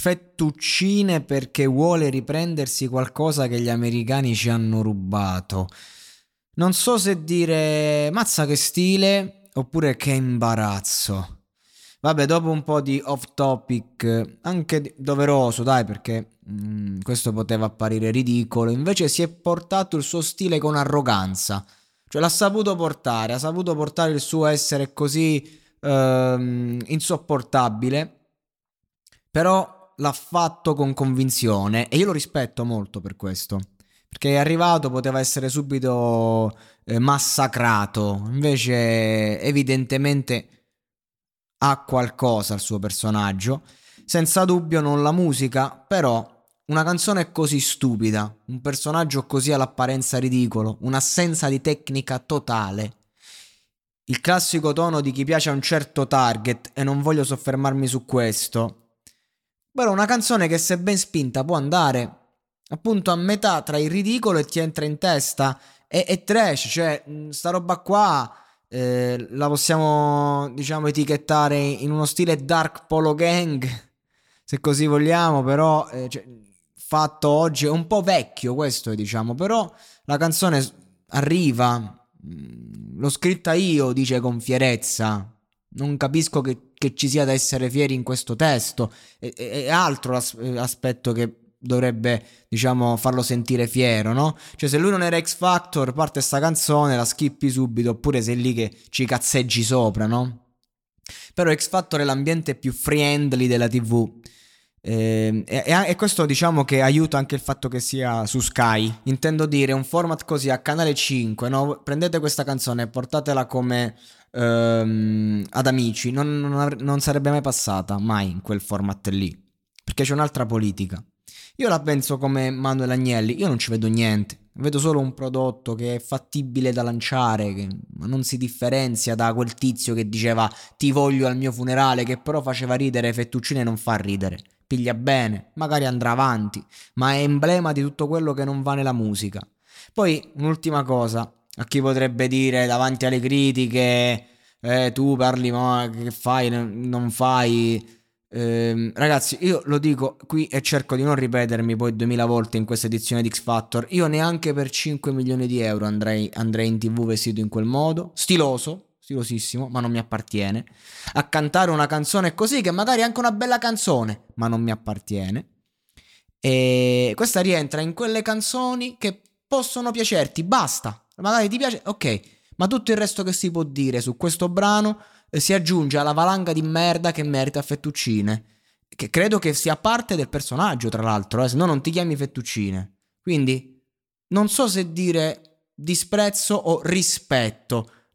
Fettuccine perché vuole riprendersi qualcosa che gli americani ci hanno rubato. Non so se dire mazza che stile oppure che imbarazzo. Vabbè, dopo un po' di off topic, anche doveroso, dai, perché mm, questo poteva apparire ridicolo, invece si è portato il suo stile con arroganza. Cioè l'ha saputo portare, ha saputo portare il suo essere così ehm, insopportabile. Però l'ha fatto con convinzione e io lo rispetto molto per questo. Perché è arrivato, poteva essere subito eh, massacrato. Invece, evidentemente, ha qualcosa il suo personaggio. Senza dubbio, non la musica, però una canzone così stupida, un personaggio così all'apparenza ridicolo, un'assenza di tecnica totale. Il classico tono di chi piace a un certo target, e non voglio soffermarmi su questo. Però una canzone che se ben spinta può andare appunto a metà tra il ridicolo e ti entra in testa. E, e trash, cioè sta roba qua eh, la possiamo diciamo etichettare in uno stile dark polo gang, se così vogliamo, però eh, cioè, fatto oggi è un po' vecchio questo diciamo, però la canzone arriva, l'ho scritta io, dice con fierezza, non capisco che, che ci sia da essere fieri in questo testo, è, altro l'aspetto che dovrebbe, diciamo, farlo sentire fiero, no? Cioè, se lui non era X Factor, parte sta canzone, la skippi subito, oppure sei lì che ci cazzeggi sopra, no? Però X Factor è l'ambiente più friendly della TV. Eh, e, e, questo diciamo che aiuta anche il fatto che sia su Sky. Intendo dire un format così a canale 5. No? Prendete questa canzone e portatela come ehm, ad amici. Non, non, non sarebbe mai passata, mai in quel format lì. Perché c'è un'altra politica. Io la penso come Manuel Agnelli, io non ci vedo niente, vedo solo un prodotto che è fattibile da lanciare, che non si differenzia da quel tizio che diceva ti voglio al mio funerale, che però faceva ridere Fettuccine non fa ridere. Piglia bene, magari andrà avanti, ma è emblema di tutto quello che non va nella musica. Poi un'ultima cosa, a chi potrebbe dire davanti alle critiche, eh, tu parli ma che fai, non fai Ehm, ragazzi, io lo dico qui e cerco di non ripetermi poi 2000 volte in questa edizione di X Factor. Io neanche per 5 milioni di euro andrei, andrei in tv vestito in quel modo. Stiloso, stilosissimo, ma non mi appartiene. A cantare una canzone così, che magari è anche una bella canzone, ma non mi appartiene. E questa rientra in quelle canzoni che possono piacerti, basta. Magari ti piace, ok, ma tutto il resto che si può dire su questo brano si aggiunge alla valanga di merda che merita Fettuccine. Che credo che sia parte del personaggio, tra l'altro, eh, se no non ti chiami Fettuccine. Quindi non so se dire disprezzo o rispetto.